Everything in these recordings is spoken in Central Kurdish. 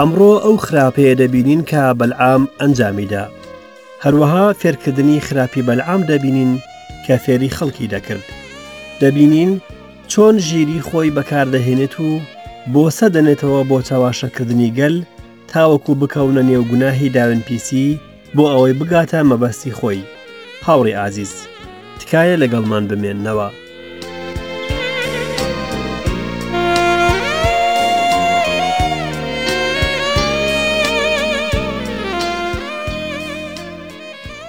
ئەمڕۆ ئەو خراپەیە دەبینین کە بەلعام ئەنجامیدا هەروەها فێرکردنی خراپی بەلعام دەبینین کە فێری خەڵکی دەکرد دەبینین چۆن ژیری خۆی بەکاردەهێنێت و بۆسە دەنێتەوە بۆ چەواشەکردنی گەل تاوەکو بکەونە نێو گوناهی داوێنپیسی بۆ ئەوەی بگاتە مەبەستی خۆی. هاوڕێی ئازیز. تکایە لەگەڵمان بمێنەوە.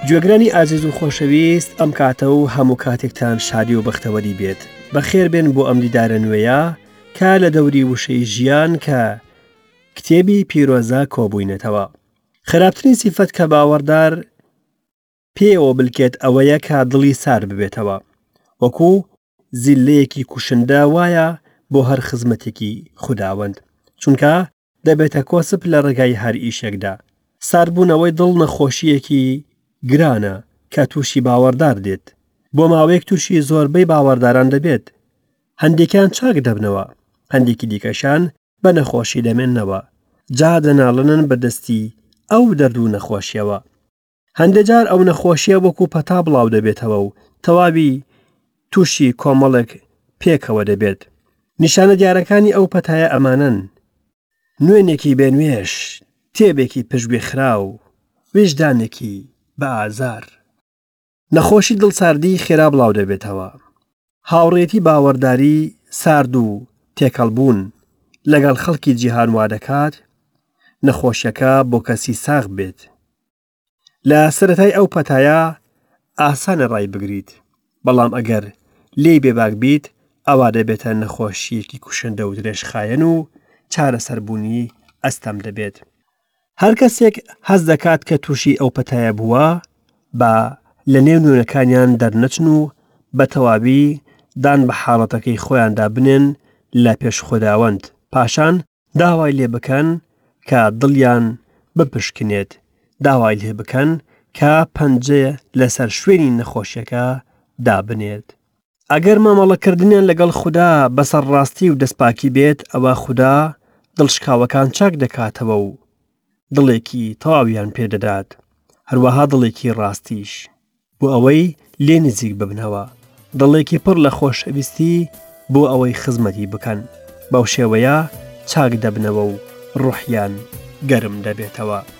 گوێگرانی ئازیز و خۆشەویست ئەم کاتە و هەموو کاتێکتان شادی و بەختەوەری بێت بەخێر بێن بۆ ئەم دیدارە نوێیە کە لە دەوری وشەی ژیان کە کتێبی پیرۆزە کۆبووینەتەوە خراپترین سیفەت کە باوەڕدار پێوە بلکێت ئەوەیە کە دڵی سار ببێتەوە وەکو زیلەیەکی کوشندە وایە بۆ هەر خزمەتێکی خوداوەند چونکە دەبێتە کۆسپ لە ڕێگای هەر ئیشێکدا. ساردبوونەوەی دڵ نەخۆشییەکی گرانە کە تووشی باوەڕدار دێت. بۆ ماوەیەک تووشی زۆربەی باوەڕداران دەبێت. هەندێکیان چاک دەبنەوە، هەندێکی دیکەشان بە نەخۆشی دەمێننەوە، جا دەناڵنن بە دەستی ئەو دەرد و نەخۆشییەوە. هەندێجار ئەو نەخۆشیە وەکو پەتا بڵاو دەبێتەوە و تەواوی تووشی کۆمەڵێک پێکەوە دەبێت نیشانە دیارەکانی ئەو پەتایە ئەمانەن نوێنێکی بێنوێش تێبێکی پشتگوێ خراو ویژدانێکی بە ئازار نەخۆشی دڵساردی خێرا بڵاو دەبێتەوە هاوڕێتی باوەڕداری سارد و تێکەڵ بوون لەگەڵ خەڵکی جیهان وادەکات نەخۆشیەکە بۆ کەسی ساغ بێت. لە سەرەتای ئەو پەتایە ئاسانە ڕای بگریت، بەڵام ئەگەر لێی بێباک بیت ئەوا دەبێتە نەخۆشیەکی کوشندە و درێژخایەن و چارەسەربوونی ئەستەم دەبێت. هەر کەسێک هەست دەکات کە تووشی ئەو پەتایە بووە با لە نێو نوێنەکانیان دەرنەچن و بە تەواوی دان بە حاڵەتەکەی خۆیاندا بنێن لە پێش خۆداوەند پاشان داوای لێ بکەن کە دڵیان بپشکنێت داوای لێ بکەن کە پەنجەیە لەسەر شوێنی نەخۆشیەکە دابنێت ئەگەر مامەڵەکردنیان لەگەڵ خودا بەسەر ڕاستی و دەستپاکی بێت ئەوە خودا دڵشکاوەکان چاک دەکاتەوە و دڵێکی تەواویان پێدەدات هەروەها دڵێکی ڕاستیش بۆ ئەوەی لێ نزیک ببنەوە دڵێکی پڕ لە خۆشەویستی بۆ ئەوەی خزمەتی بکەن بەو شێوەیە چاک دەبنەوە و ڕوحیان گەرم دەبێتەوە.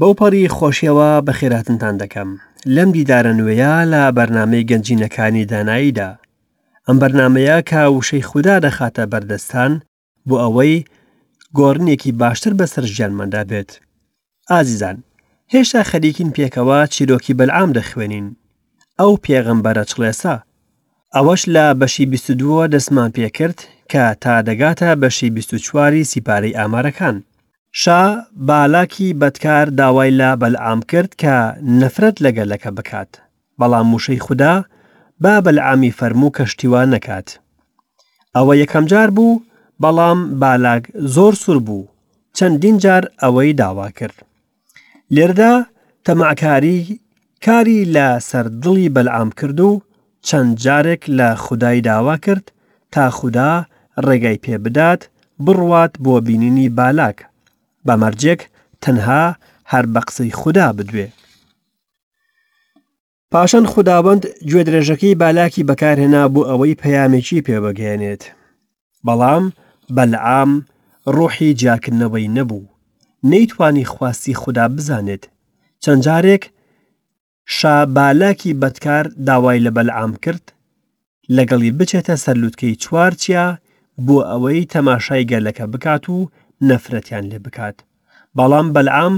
بەوپەڕی خۆشیەوە بەخێرهاتنتان دەکەم لەم دیدارە نوێیە لە بەرنامەی گەنجینەکانی داناییدا. ئەم بەرنامەیە کە وشەی خودا دەخاتە بەردەستتان بۆ ئەوەی گۆڕنێکی باشتر بەسەر ژیانماندا بێت. ئازیزان، هێشتا خەریکین پێکەوە چیرۆکی بەلعام دەخوێنین. ئەو پێغەمبەرە چڵێسە. ئەوەش لە بەشی بیست و دووەوە دەستمان پێکرد کە تا دەگاتە بەشی بیست و چواری سیپارەی ئامارەکان. شا، بالاکی بەدکار داوای لە بەلعام کرد کە نەفرەت لە گەلەکە بکات، بەڵام وشەی خودا بە بەلعامی فەرموو کەشتیوان نەکات. ئەوە یەکەم جار بوو، بەڵام بالاک زۆر سوور بوو، چەندین جار ئەوەی داوا کرد. لێرەدا تەماعکاری کاری لە سەر دڵی بەلعام کرد و چەند جارێک لە خودای داوا کرد تا خودا ڕێگای پێ بدات بڕوات بۆ بینینی بالاک بە مەرجێک تەنها هەر بە قسەی خودا بدوێ. پاشان خوداوەند گوێدرێژەکەی بالاکی بەکارهێنا بۆ ئەوەی پەیامێکی پێبگەێنێت. بەڵام بەلعام ڕۆحی جیاکردنەوەی نەبوو. نەیتوانی خواستی خودا بزانێت. چەند جارێک شا بالاکی بەدکار داوای لە بەلعام کرد لەگەڵی بچێتە سەر لوتکەی چوار چیا بۆ ئەوەی تەماشای گەلەکە بکات و نەفرەتیان لێ بکات بەڵام بەلعام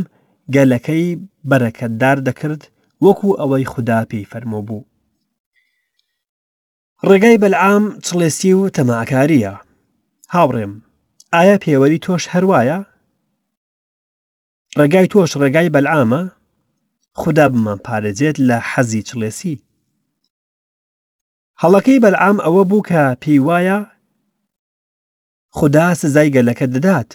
گەلەکەی بەرەکەتدار دەکرد وەکو ئەوەی خوددا پێی فەرمۆ بوو ڕێگای بەلعام چڵێسی و تەماکاریە هاوڕێم ئایا پێوەری تۆش هەروایە ڕێگای تۆش ڕێگای بەلعامە خدا بمان پارێزێت لە حەزی چڵێسی هەڵەکەی بەلعام ئەوە بوو کە پێی وایە خدا سزای گەلەکە دەدات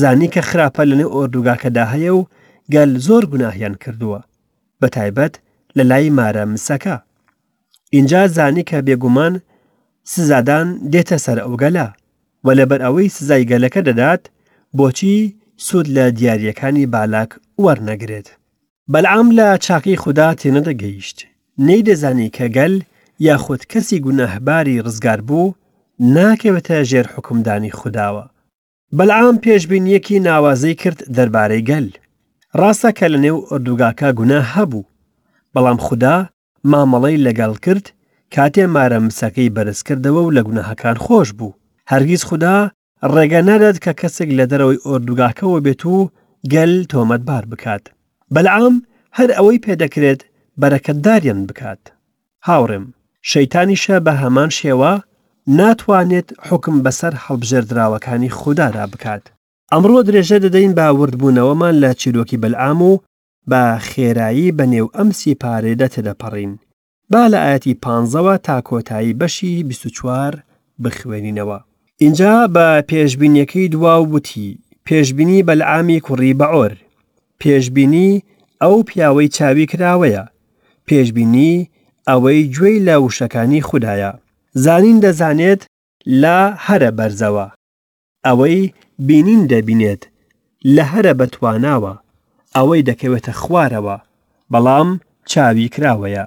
زانی کە خراپە لەنێ ئۆردوگاکەدا هەیە و گەل زۆر گوناهیان کردووە بە تایبەت لە لای مارە مسەکە ئینجا زانی کە بێگومان سزادان دێتە سەر ئەو گەلە و لەبەر ئەوەی سزای گەلەکە دەدات بۆچی سوود لە دیارییەکانی بالاک وەرنەگرێت بەلعام لە چاکەی خودا تێنەدەگەیشت نەیدەزانی کە گەل یاخود کەسی گوناهباری ڕزگاربوو ناکەوێتە ژێر حوکمدانی خوداوە بەلعام پێشبینیەکی ناوازەی کرد دەربارەی گەل. ڕاستە کە لە نێو ئۆردوگاکە گوناه هەبوو، بەڵام خودا مامەڵەی لەگەڵ کرد کاتێ مارە مسەکەی بەرز کردەوە و لە گوناهەکان خۆش بوو. هەرگیز خودا ڕێگە نادات کە کەسێک لە دەرەوەی ئۆردوگاکەوە بێت و گەل تۆمەتبار بکات. بەلعام هەر ئەوەی پێدەکرێت بەرەکەتداریان بکات. هاوڕێم، شەیتانیشە بە هەمان شێوە ناتوانێت حوکم بەسەر هەڵبژێردراوەکانی خودادا بکات. ئەمڕۆ درێژە دەدەین بە وردبوونەوەمان لە چیرۆکی بەلعام و بە خێرایی بەنێو ئەم سی پارەیەدا تێدەپەڕین. با لە ئایەتی پانزەوە تا کۆتایی بەشی بیست و چوار بخوێنینەوە. ئینجا بە پێشبینیەکەی دوا و وتی، پێشبینی بەلعامی کوڕی بەعۆر، پێشبینی ئەو پیاوەی چاوی کراوەیە. پێشبینی ئەوەی گوێی لە وشەکانی خودایە. زانین دەزانێت لە هەرە بەرزەوە. ئەوەی بینین دەبینێت لە هەرە بەتواناوە. ئەوەی دەکەوێتە خوارەوە، بەڵام چاوی کراوەیە.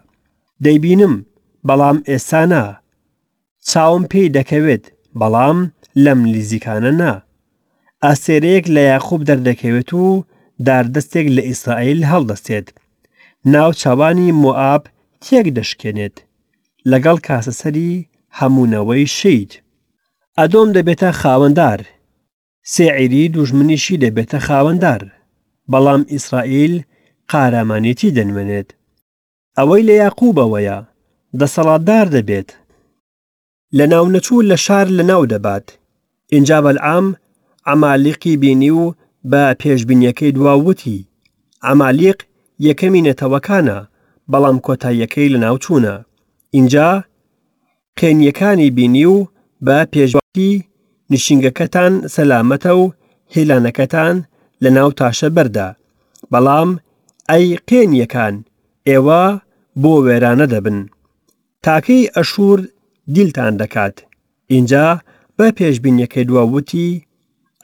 دەیبینم، بەڵام ئێستا نا. چاوم پێی دەکەوێت بەڵام لەم نزیکانە نا. ئەستێرەیەک لە یاقوب دەردەکەوێت و داردەستێک لە ئیسرائیل هەڵدەستێت. ناوچەوانی مۆئاب تێک دەشکێنێت. لەگەڵ کاسەسەری هەموو نەوەی شید. ئەدۆم دەبێتە خاوەندار. سێعیری دوژمنیشی دەبێتە خاوەندار. بەڵام ئیسرائیل قارەمانێتی دەنوێنێت. ئەوەی لە یاقوبەوەیە دەسەڵاتدار دەبێت لەناونەچوو لە شار لەناو دەبات ئینجا بەلعام عەمالیقی بینی و بە پێشبینیەکەی دوا وتی عەمالیق یەکەمی نەتەوەکانە بەڵام کۆتاییەکەی لەناوچوونە ئینجا قێنییەکانی بینی و بە پێشبڕکی نشینگەکەتان سەلامەتە و هیلانەکەتان لە ناو تاشە بەردا. بەڵام ئەی قێنییەکان، ئێوە بۆ وێرانە دەبن. تاکەی ئەشوور دیلتان دەکات. ئینجا بە پێشبینییەکەی دوا وتی،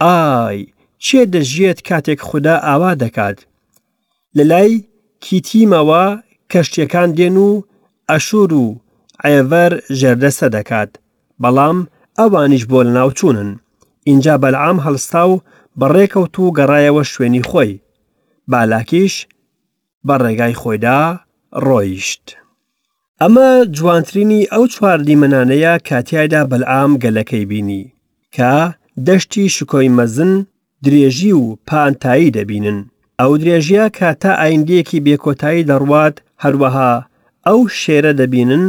ئای، کێ دەژیێت کاتێک خودا ئاوا دەکات؟ لە لای کیتیمەوە کەشتیەکان دێن و ئەشور و عێڤەر ژێردەستە دەکات بەڵام ئەوانیش بۆ لەناو چوونن ئینجا بەلعام هەڵستا و بەڕێکەوت و گەڕایەوە شوێنی خۆی بالاکیش بە ڕێگای خۆیدا ڕۆیشت. ئەمە جوانترینی ئەو چوار دیمەنانەیە کە تیایدا بەلعام گەلەکەی بینی، کە دەشتی شکۆی مەزن، درێژی و پانتایی دەبینن. ئەو درێژییە کە تا ئایندەیەکی بێکۆتایی دەڕوات، هەروەها ئەو شێرە دەبینن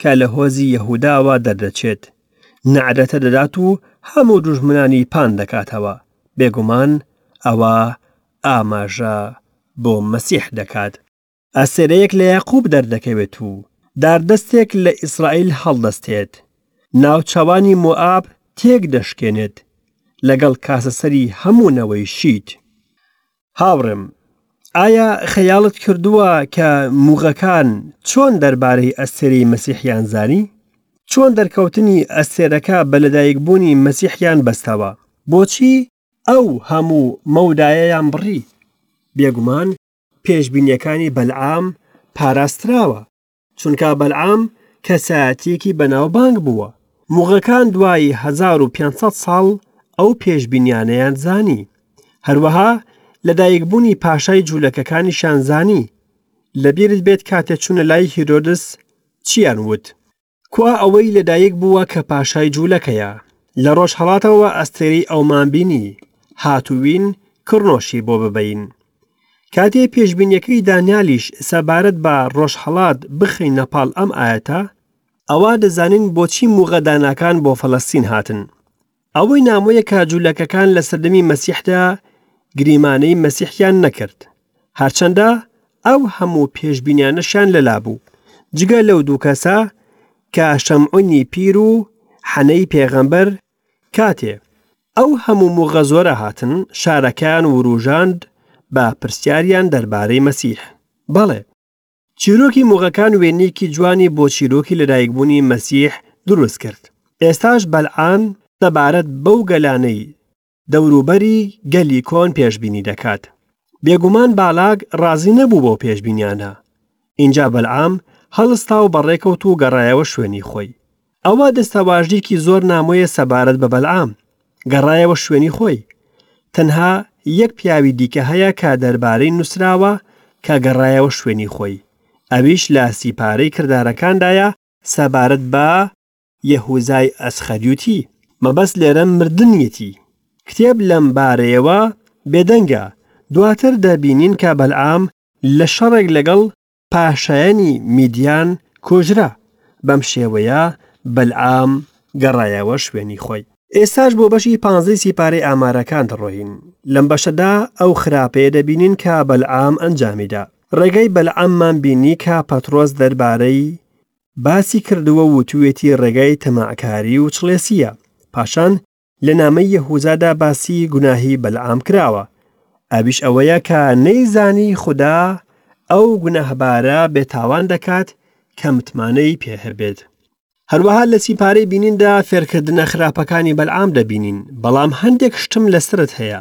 کە لە هۆزی یەهوداوە دەردەچێت، نەعرەتە دەدات و هەموو دوژمنانی پان دەکاتەوە. بێگومان ئەوە ئاماژە بۆ مەسیح دەکات. ئەستێرەیەک لە یاقوب دەردەکەوێت و داردەستێک لە ئیسرائیل هەڵدەستێت، ناوچەوانی مۆئاب تێکدەشکێنێت لەگەڵ کاسەسەری هەموو نەوەی شیت. هاوڕێم، ئایا خەیاڵت کردووە کە موغەکان چۆن دەربارەی ئەستێرەی مەسیحیان زانی؟ چۆن دەرکەوتنی ئەستێرەکە بە لەدایکبوونی مەسیحیان بەستەوە؟ بۆچی ئەو هەموو مەودایەیان بڕی؟ بێگومان پێشبینیەکانی بەلعام پاراستراوە چونکا بەلعام کەسایەتیەکی بەناوبانگ بووە موغەکان دوایی هەزار و پێنج سەد ساڵ ئەو پێشبینیانەیان زانی هەروەها لە دایکبوونی پاشای جوولەکەکانیشان زانی لەبیرت بێت کاتێ چونە لای هیرۆدس چیان وت کوا ئەوەی لەدایک بووە کە پاشای جوولەکەیە؟ لە ڕۆژهەڵاتەوە ئەستێرەی ئەومان بینی، هاتووین کڕنۆشی بۆ ببەین. کاتێ پێشبینیەکەی دانیالیش سەبارەت بە ڕۆژهەڵات بخەینە پاڵ ئەم ئایەتە، ئەوا دەزانین بۆچی موغە داناکان بۆ فەلەستین هاتن، ئەوەی نامۆیە کە جولەکەکان لە سەردەمی مەسیحدا گریمانەی مەسیحیان نەکرد، هەرچەندە ئەو هەموو پێشبینیانەشیان لەلابوو، جگە لەو دوو کەسە کە شەمعونی پیر و حەنەی پێغەمبەر کاتێ ئەو هەموو موغەزۆرە هاتن شارەکەیان وروژاند بە پرسیاریان دەربارەی مەسیح، بەڵێ، چیرۆکی موغەکان وێنەیەکی جوانی بۆ چیرۆکی لەدایکبوونی مەسیح دروست کرد. ئێستاش بەلعام سەبارەت بەو گەلانەی دەوروبەری گەلی کۆن پێشبینی دەکات. بێگومان بالاک ڕازی نەبوو بەو پێشبینیانە. ئینجا بەلعام هەڵستا و بەڕێکەوت و گەڕایەوە شوێنی خۆی. ئەوە دەستەواژگێکی زۆر نامۆیە سەبارەت بە بەلعام. گەڕایەوە شوێنی خۆی. تەنها یەک پیاوی دیکە هەیە کە دەربارەی نووسراوە کە گەڕایەوە شوێنی خۆی، ئەویش لە سی پارەی کردارەکاندایە سەبارەت بە یەهوزای ئەسخەریوتی. مەبەست لێرە مردنیەتی. کتێب لەم بارەیەوە بێدەنگە. دواتر دەبینین کە بەلعام لە شەڕێک لەگەڵ پاشایانی میدیان کۆژرا بەم شێوەیە بەلعام گەڕایەوە شوێنی خۆی ئێستاش بۆ بەشی پانزەی سیپارەی ئامارەکان دەڕۆین لەم بەشەدا ئەو خراپەیە دەبینین کە بەلعام ئەنجامیدا ڕێگەی بەلعاممان بینی کە پەترۆس دەربارەی باسی کردووە وتوێتی ڕێگای تەماعکاری و چڵێسیە پاشان لە نامەی یەهوزادا باسی گوناهی بەلعام کراوە، ئەویش ئەوەیە کە نەیزانی خودا ئەو گوناهبارە بێتاوان دەکات کە متمانەی پێ هەبێت. هەروەها لە سیپارەی بینیندا فێرکردنە خراپەکانی بەلعام دەبینین، بەڵام هەندێک شتم لەسەرت هەیە،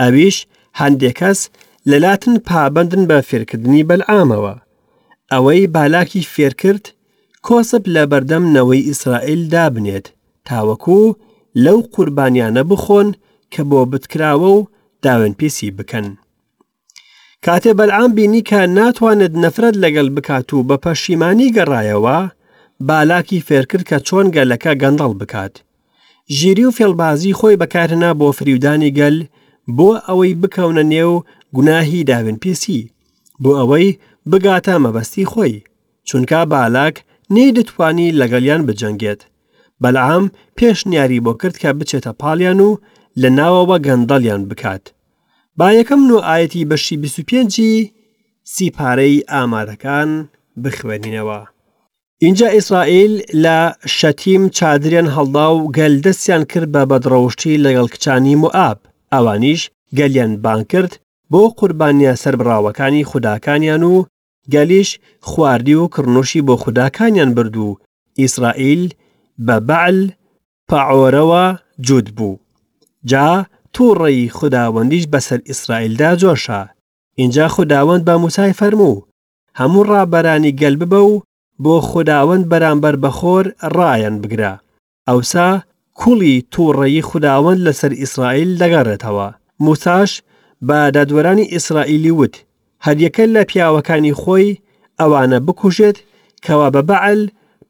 ئەویش هەندێک کەس لەلاتن پابەندن بە فێرکردنی بەلعامەوە ئەوەی بالاکی فێرکرد کۆسپ لە بەردەم نەوەی ئیسرائیل دابنێت تاوەکو لەو قوربانیانە بخۆن کە بۆ بتکراوە و داوێن پیسی بکەن کاتێ بەلعام بینی کە ناتوانێت نەفرەت لەگەل بکات و بە پەشیمانی گەڕایەوە بالاکی فێرکرد کە چۆن گەلەکە گەندەڵ بکات ژیری و فێڵبازی خۆی بەکارهنا بۆ فریودانی گەل بۆ ئەوەی بکەونە نێو گوناهی داوێن پیسی بۆ ئەوەی بگاتە مەبەستی خۆی چونکە بالاک نەی دەتوانی لەگەڵیان بجەنگێت بەلعام پێشنیاری بۆ کرد کە بچێتە پاڵیان و لە ناوەوە گەندەڵیان بکات با یەکەم نۆ ئاەتی بەشی 25 سیپارەی ئامارەکان بخوێنینەوە ئینجا ئیسرائیل لە شەتیم چادریان هەڵدا و گەل دەستیان کرد بە بەدڕەوشتی لەگەڵ کچانی موئاب، ئەوانیش گەلیان بانگ کرد بۆ قوربانییە سەربڕاوەکانی خوداکانیان و گەلیش خواردی و کڕنوشی بۆ خوداکانیان برد و ئیسرائیل بە بەعل پەعۆرەوە جووت بوو. جا تووڕەیی خوداوەندیش بەسەر ئیسرائیلدا جۆشا، ئینجا خوداوەند بە موسای فەرموو، هەموو ڕابەرانی گەل ببە و بۆ خوداوەند بەرامبەر بە خۆر ڕایان بگرە، ئەوسا کوڵی تووڕەیی خوداوەند لەسەر ئیسرائیل دەگەڕێتەوە. موساش بە دادوەرانی ئیسرائیلی وت، هەریەکە لە پیاوەکانی خۆی ئەوانە بکوژێت کەوا بە بەعل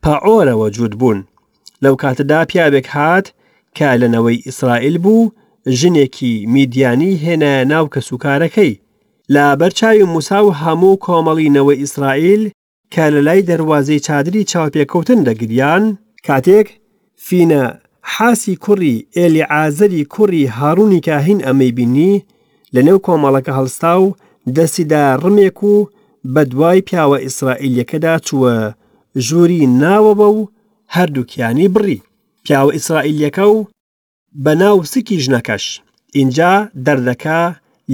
پەعۆرەوە جووت بوون. لەو کاتەدا پیاوێک هات کە لە نەوەی ئیسرائیل بوو، ژنێکی میدیانی هێنایە ناو کەسوکارەکەی، لە بەر چاوی موسا و هەموو کۆمەڵی نەوەی ئیسرائیل کە لە لای دەروازەی چادری چاوپێکەوتن دەگریان، کاتێک، فینە، حاسی کوڕی، ئێلیعازەری کوڕی، هاڕوونی کاهین ئەمەی بینی، لە نێو کۆمەڵەکە هەڵستا و دەستی دا ڕمێک و بە دوای پیاوە ئیسرائیلییەکەدا چووە ژووری ناوەوە و هەردووکیانی بڕی. پیاوە ئیسرائیلییەکە و. بە ناو سکی ژنەکەش ئینجا دەردەکە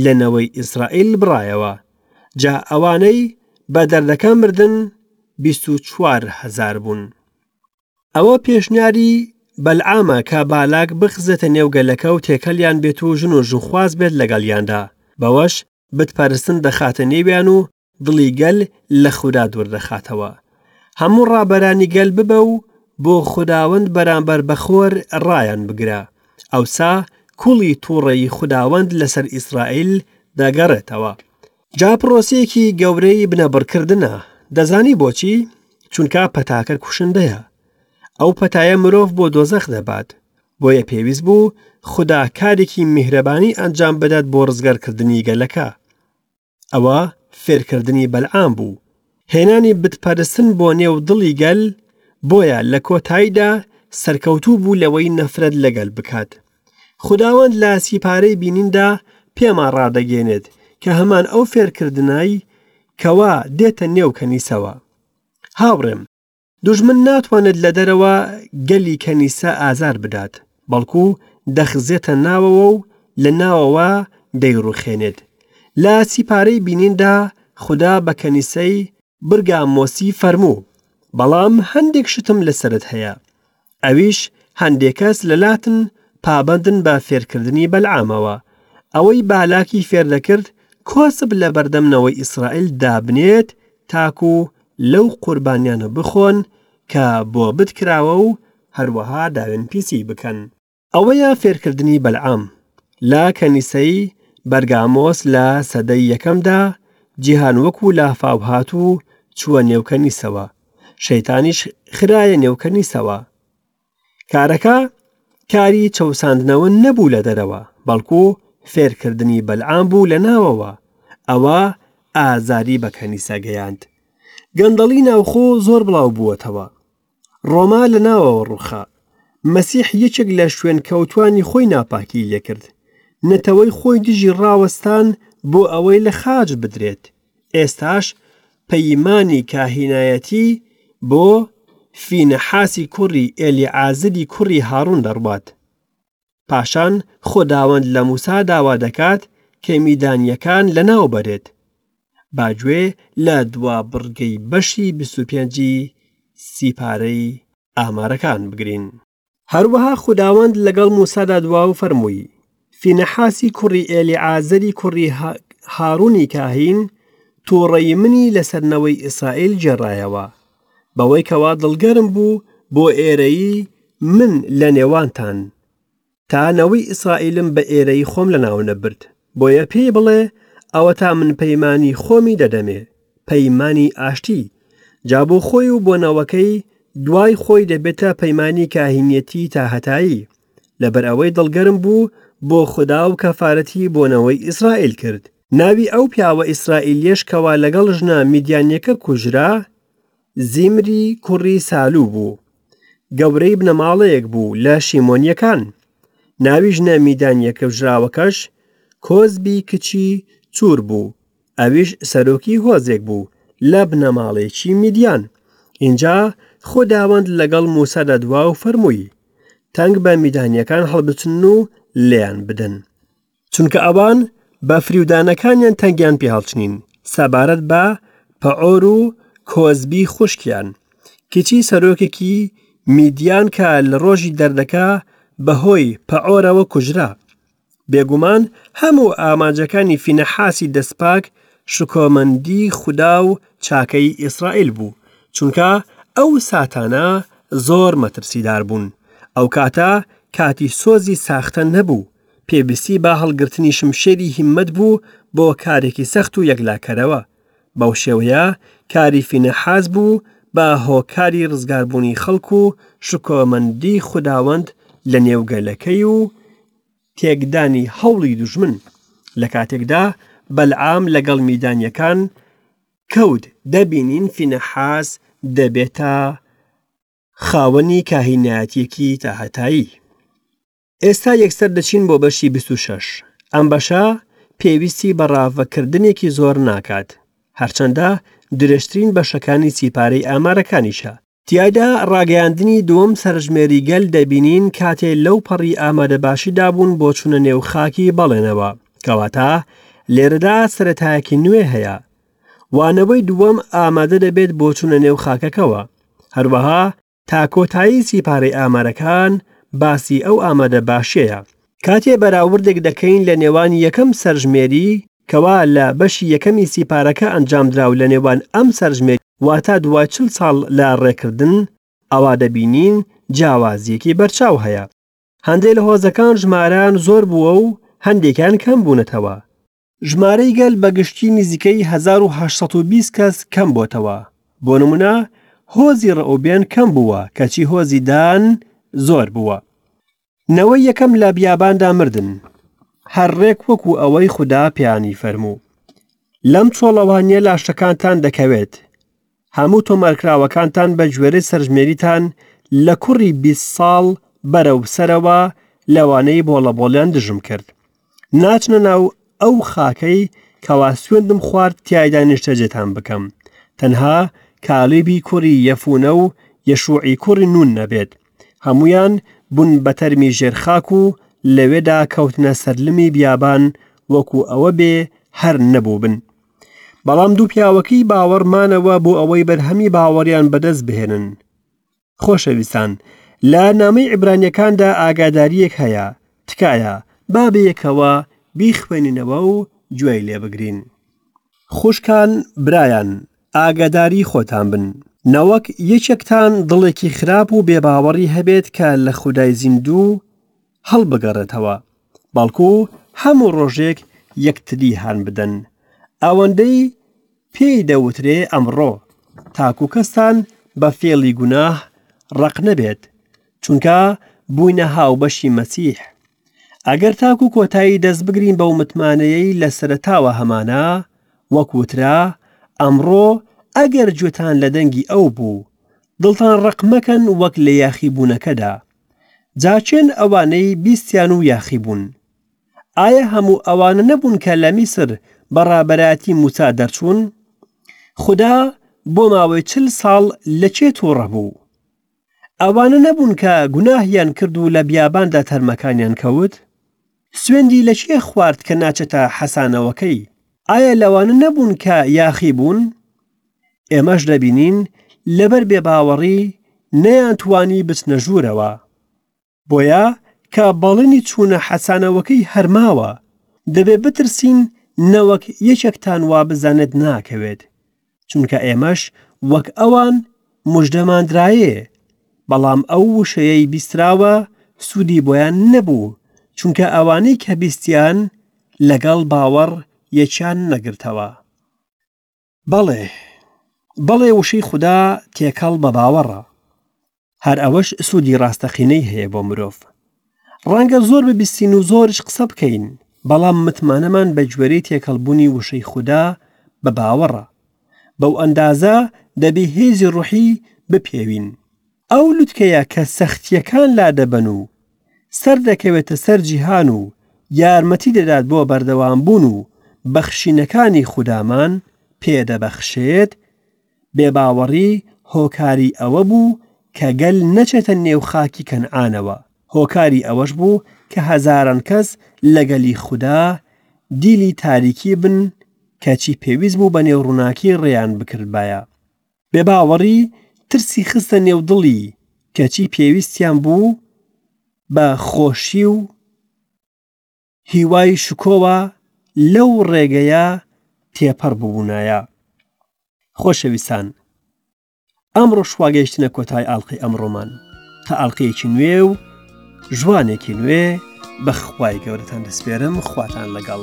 لە نەوەی ئیسرائیل بڕایەوە جا ئەوانەی بە دەردەکە مردن بیست و چوار هەزار بوون ئەوە پێشنیاری بەلعامە کە بالاک بخزێتە نێو گەلەکە و تێکەلیان بێت و ژن و ژوخواز بێت لەگەڵیاندا بەوەش بتپەرستن دەخاتە نێویان و دڵی گەل لە خودا دوور دەخاتەوە هەموو ڕابەرانی گەل ببە و بۆ خوداوەند بەرامبەر بەخۆر ڕایان بگرە ئەوسا کوڵی تووڕەیی خوداوەند لەسەر ئیسرائیل دەگەڕێتەوە جا پڕۆسەیەکی گەورەی بنەبڕکردنە دەزانی بۆچی چونکە پەتاکە کوشندەیە ئەو پەتایە مرۆڤ بۆ دۆزەخ دەبات بۆیە پێویست بوو خدا کارێکی میهرەبانی ئەنجام بدات بۆ ڕزگارکردنی گەلەکە ئەوە فێرکردنی بەلعام بوو هێنانی بتپەرستن بۆ نێو دڵی گەل بۆیە لە کۆتاییدا سەرکەوتوو بوو لەوەی نەفرەت لە گەل بکات خداوەند لە سیپارەی بینیندا پێمان ڕادەگەێنێت کە هەمان ئەو فێرکردنای کەوا دێتە نێو کەنیسەوە هاوڕێم دوژمن ناتوانێت لە دەرەوە گەلی کەنیسە ئازار بدات، بەڵکو دەخزێتە ناوەوە و لە ناوەوە دەیڕوخێنێت. لە سیپارەی بینیندا خودا بە کەنیسەی برگامۆسی فەرموو، بەڵام هەندێک شتم لەسەرت هەیە. ئەویش هەندێک کەس لە لاتن پابەندن بە فێرکردنی بەلعامەوە. ئەوەی بالاکی فێردەکرد کۆسپ لە بەردەم نەوەی ئیسرائیل دابنێت تاکو لەو قوربانیانە بخۆن کە بۆ بت کراوە و هەروەها داوێن پیسی بکەن. ئەوەیە فێرکردنی بەلعام لە کەنیسەی بەرگامۆس لە سەدەی یەکەمدا جیهان وەکو لافاو هات و چووە نێو کەنیسەوە، شەیتانیش خرایە نێو کەنیسەوە. کارەکە کاری چەوساندنەوە نەبوو لە دەرەوە، بەڵکو فێرکردنی بەلعام بوو لە ناوەوە، ئەوە ئازاری بە کەنیسە گەیاند. گەندەڵی ناوخۆ زۆر بڵاو بووەتەوە. ڕۆما لە ناوەوە ڕووخا. مەسیح یەکێک لە شوێنکەوتووانی خۆی ناپاکیی لێکرد. نەتەوەی خۆی دژی ڕاوەستان بۆ ئەوەی لە خاچ بدرێت. ئێستاش پەیمانی کاهینایەتی بۆ فینەحاسی کوڕی ئێلیعازری کوڕی هاڕون دەڕوات. پاشان خۆداوەند لە موسا داوا دەکات کە میدانیەکان لە ناو بەرێت باگوێ لە دوا بڕگەی بەشی 25 سیپارەی ئامارەکان بگرین هەروەها خوداوەند لەگەڵ موسادا دوا و فەرمووی فینەحاسی کوڕی ئێلی ئازەری کوڕی هاڕوونی کاهین تووڕەی منی لەسەرنەوەی ئیسرائیل جێڕایەوە بەوەی کەوا دڵگەرم بوو بۆ ئێرەیی من لە نێوانتان، تا نەوەی ئیسرائیلم بە ئێرەیی خۆم لەناو نەبرد، بۆیە پێی بڵێ، ئەوەتا من پەیمانی خۆمی دەدەمێ، پەیمانی ئاشتی، جا بۆ خۆی و بۆ نەوەکەی دوای خۆی دەبێتە پەیمانی کاهینیەتی تاهەتایی، لەبەر ئەوەی دڵگەرم بوو بۆ خودا و کەفارەتی بۆ نەوەی ئیسرائیل کرد. ناوی ئەو پیاوە ئیسرائیلیەش کەوا لەگەڵ ژنە میدیانیەکە کوژرا زیمری کوڕی سالو بوو، گەورەی بنەماڵەیەک بوو لە شیمۆنیەکان، ناوی ژنە میدانیە کوژراوەکەش کۆزبی کچی چور بوو، ئەویش سەرۆکی هۆزێک بوو لە بنەماڵەیەکی میدیان. ئینجا خوداوەند لەگەڵ موسا دەدوا و فەرمووی، تەنگ بە میدانیەکان هەڵبچن و لێیان بدەن. چونکە ئەوان بە فریودانەکانیان تەنگیان پێ هەڵچنین سەبارەت بە پەعۆر و کۆزبی خوشکیان، کچی سەرۆکێکی میدیان کە لە ڕۆژی دەردەکە بەهۆی پەعۆرەوە کوژرا. بێگومان هەموو ئامانجەکانی فینەحاسی دەستپاک شکۆمەندی خودا و چاکەی ئیسرائیل بوو، چونکە ئەو ساتانە زۆر مەترسیدار بوون. ئەو کاتە کاتی سۆزی ساختە نەبوو، پێویستی بە هەڵگرتنی شمشێری هیممەت بوو بۆ کارێکی سەخت و یەکلاکەرەوە. بەوشێوەیە کاری فینەحاس بوو بە هۆکاری ڕزگاربوونی خەڵک و شکۆمەندی خوداوەند لە نێوگەلەکەی و تێکدانی هەوڵی دوژمن لە کاتێکدا بەلعام لەگەڵ میدانیەکان کەوت دەبینین فینەحاس دەبێتە خاوەنی کاهینایەتیەکی تاهتایی ئێستا یەکسەر دەچین بۆ بەشی بیست و شەش. ئەم بەشە پێویستی بە ڕاڤەکردنێکی زۆر ناکات. هەرچەندە درێژترین بەشەکانی سی پارەی ئامارەکانیشە. تیایدا ڕاگەیاندنی دووەم سەرژمێری گەل دەبینین کاتێ لەو پەڕی ئامادەباشیدا بوون بۆ چونە نێو خاکی بەڵێنەوە. کەواتە لێرەدا سەرەتایەکی نوێ هەیە. وانەوەی دووەم ئامادە دەبێت بۆ چونە نێو خاکەکەوە. هەروەها تا کۆتایی سیپارەی ئامارەکان باسی ئەو ئامادە باشیەیە. کاتێ بەراوردێک دەکەین لە نێوان یەکەم سەرژمێری کەوا لە بەشی یەکەمی سیپارەکە ئەنجامدرا و لە نێوان ئەم سەرژمێری واتا دوای چل ساڵ لە ڕێکردن ئەوا دەبینین جیاوازیەکی بەرچاو هەیە. هەندێ لە هۆزەکان ژمارەیان زۆر بووە و هەندێکیان کەم بوونەتەوە. ژمارەی گەل بە گشتی نزیکەی هەزار و هەشت سەد و بیست کەس کەم بۆتەوە، بۆ نمونە هۆزی ڕئوبێن کەم بووە کەچی هۆزی دان زۆر بووە. نەوەی یەکەم لە بیاباندا مردن، هەر ڕێک وەکو ئەوەی خودا پێیانی فەرموو، لەم چۆڵەوانیە لاشەکانتان دەکەوێت، هەموو تۆمارکراوەکانتان بە گوێرەی سەرژمێریتان لە کوڕی بیست ساڵ بەرەو سەرەوە لەوانەی بۆڵە بۆڵیان دژم کرد ناچنە ناو ئەو خاکەی کەوا سوێندم خوارد تایدا نیشتەجێتان بکەم تەنها کالیبی کوڕی یەفونە و یەشوعی کوڕی نون نەبێت هەمویان بوون بە تەرمی ژێرخاک و لەوێدا کەوتنە سەرلمی بیابان وەکو ئەوە بێ هەر نەبووبن بەڵام دوو پیاوەکەی باوەڕمانەوە بۆ ئەوەی بەرهەمی باوەڕیان بەدەست بهێنن خۆشەویستان لە نامەی عیبرانیەکاندا ئاگاداریەک هەیە تکایە با بەیەکەوە بیخوێنینەوە و گوێی لێ بگرین خوشکان برایان ئاگاداری خۆتان بن نەوەک یەکێکتان دڵێکی خراپ و بێباوەڕی هەبێت کە لە خودای زیندوو هەڵبگەڕێتەوە، بەڵکو هەموو ڕۆژێک یەکتری هانبدەن. ئەوەندەی پێی دەوترێ ئەمڕۆ، تاکو کەستان بە فێڵی گوناه ڕەق نەبێت، چونکە بووینە هاوبەشی مەسیح. ئەگەر تاکو کۆتایی دەست بگرین بەو متمانەیەی لە سەرەتاوە هەمانە، وەک وترا، ئەمڕۆ ئەگەر گوێتان لە دەنگی ئەو بوو، دڵتان ڕەق مەکەن وەک لە یاخیبوونەکەدا. جاچێن ئەوانەی بیستیان و یاخی بوون ئایا هەموو ئەوانە نەبوون کە لە میسر بە ڕابەرایەتی موسا دەرچوون خودا بۆ ماوەی چل ساڵ لە کێ توڕە بوو ئەوانە نەبوون کە گوناهیان کرد و لە بیاباندا تەرمەکانیان کەوت؟ سوێندی لە کێ خوارد کە ناچێتە حەسانەوەکەی؟ ئایا لەوانە نەبوون کە یاخی بوون؟ ئێمەش دەبینین لەبەر بێباوەڕی نەیانتوانی بچنە ژوورەوە. بۆیە کە بەڵێنی چوونە حەسانەوەکەی هەر ماوە، دەبێ بترسین نەوەک یەکێکتان وابزانێت ناکەوێت، چونکە ئێمەش وەک ئەوان مژدەمان درایێ بەڵام ئەو وشەیەی بیستراوە سوودی بۆیان نەبوو چونکە ئەوانەی کە بیستیان لەگەڵ باوەڕ یەکیان نەگرتەوە بەڵێ بەڵێ وشەی خودا تێکەڵ بە باوەڕە هەر ئەوەش سوودی ڕاستەقینەی هەیە بۆ مرۆڤ. ڕەنگە زۆر ببیستین و زۆرش قسە بکەین، بەڵام متمانەمان بە گوێرەی تێکەڵبوونی وشەی خودا بە باوەڕە. بەو ئەندازە دەبێ هێزی ڕوحی بپێوین. ئەو لوتکەیە کە سەختییەکان لادەبەن و سەر دەکەوێتە سەر جیهان و یارمەتی دەدات بۆ بەردەوامبوون و بەخشینەکانی خودامان پێدەبەخشێت، بێباوەڕی هۆکاری ئەوە بوو کە گەل نەچێتە نێو خاکی کەنعانەوە، هۆکاری ئەوەش بوو کە هەزاران کەس لە گەلی خودا دیلی تاریکی بن کەچی پێویست بوو بە نێو ڕووناکی ڕێیان بکردبایە. بێباوەڕی ترسی خستە نێو دڵی کەچی پێویستیان بوو بە خۆشی و. هیوای شکۆوە لەو ڕێگەیە تێپەڕ بوونایە خۆشەویستان ئەم ڕۆژواگەیشتنە کۆتای ئاڵلقی ئەمڕۆمان تا ئاڵلقەیەکی نوێ و ژوانێکی نوێ بەخوای گەورەتان دەسپێرم خواتان لەگەڵ.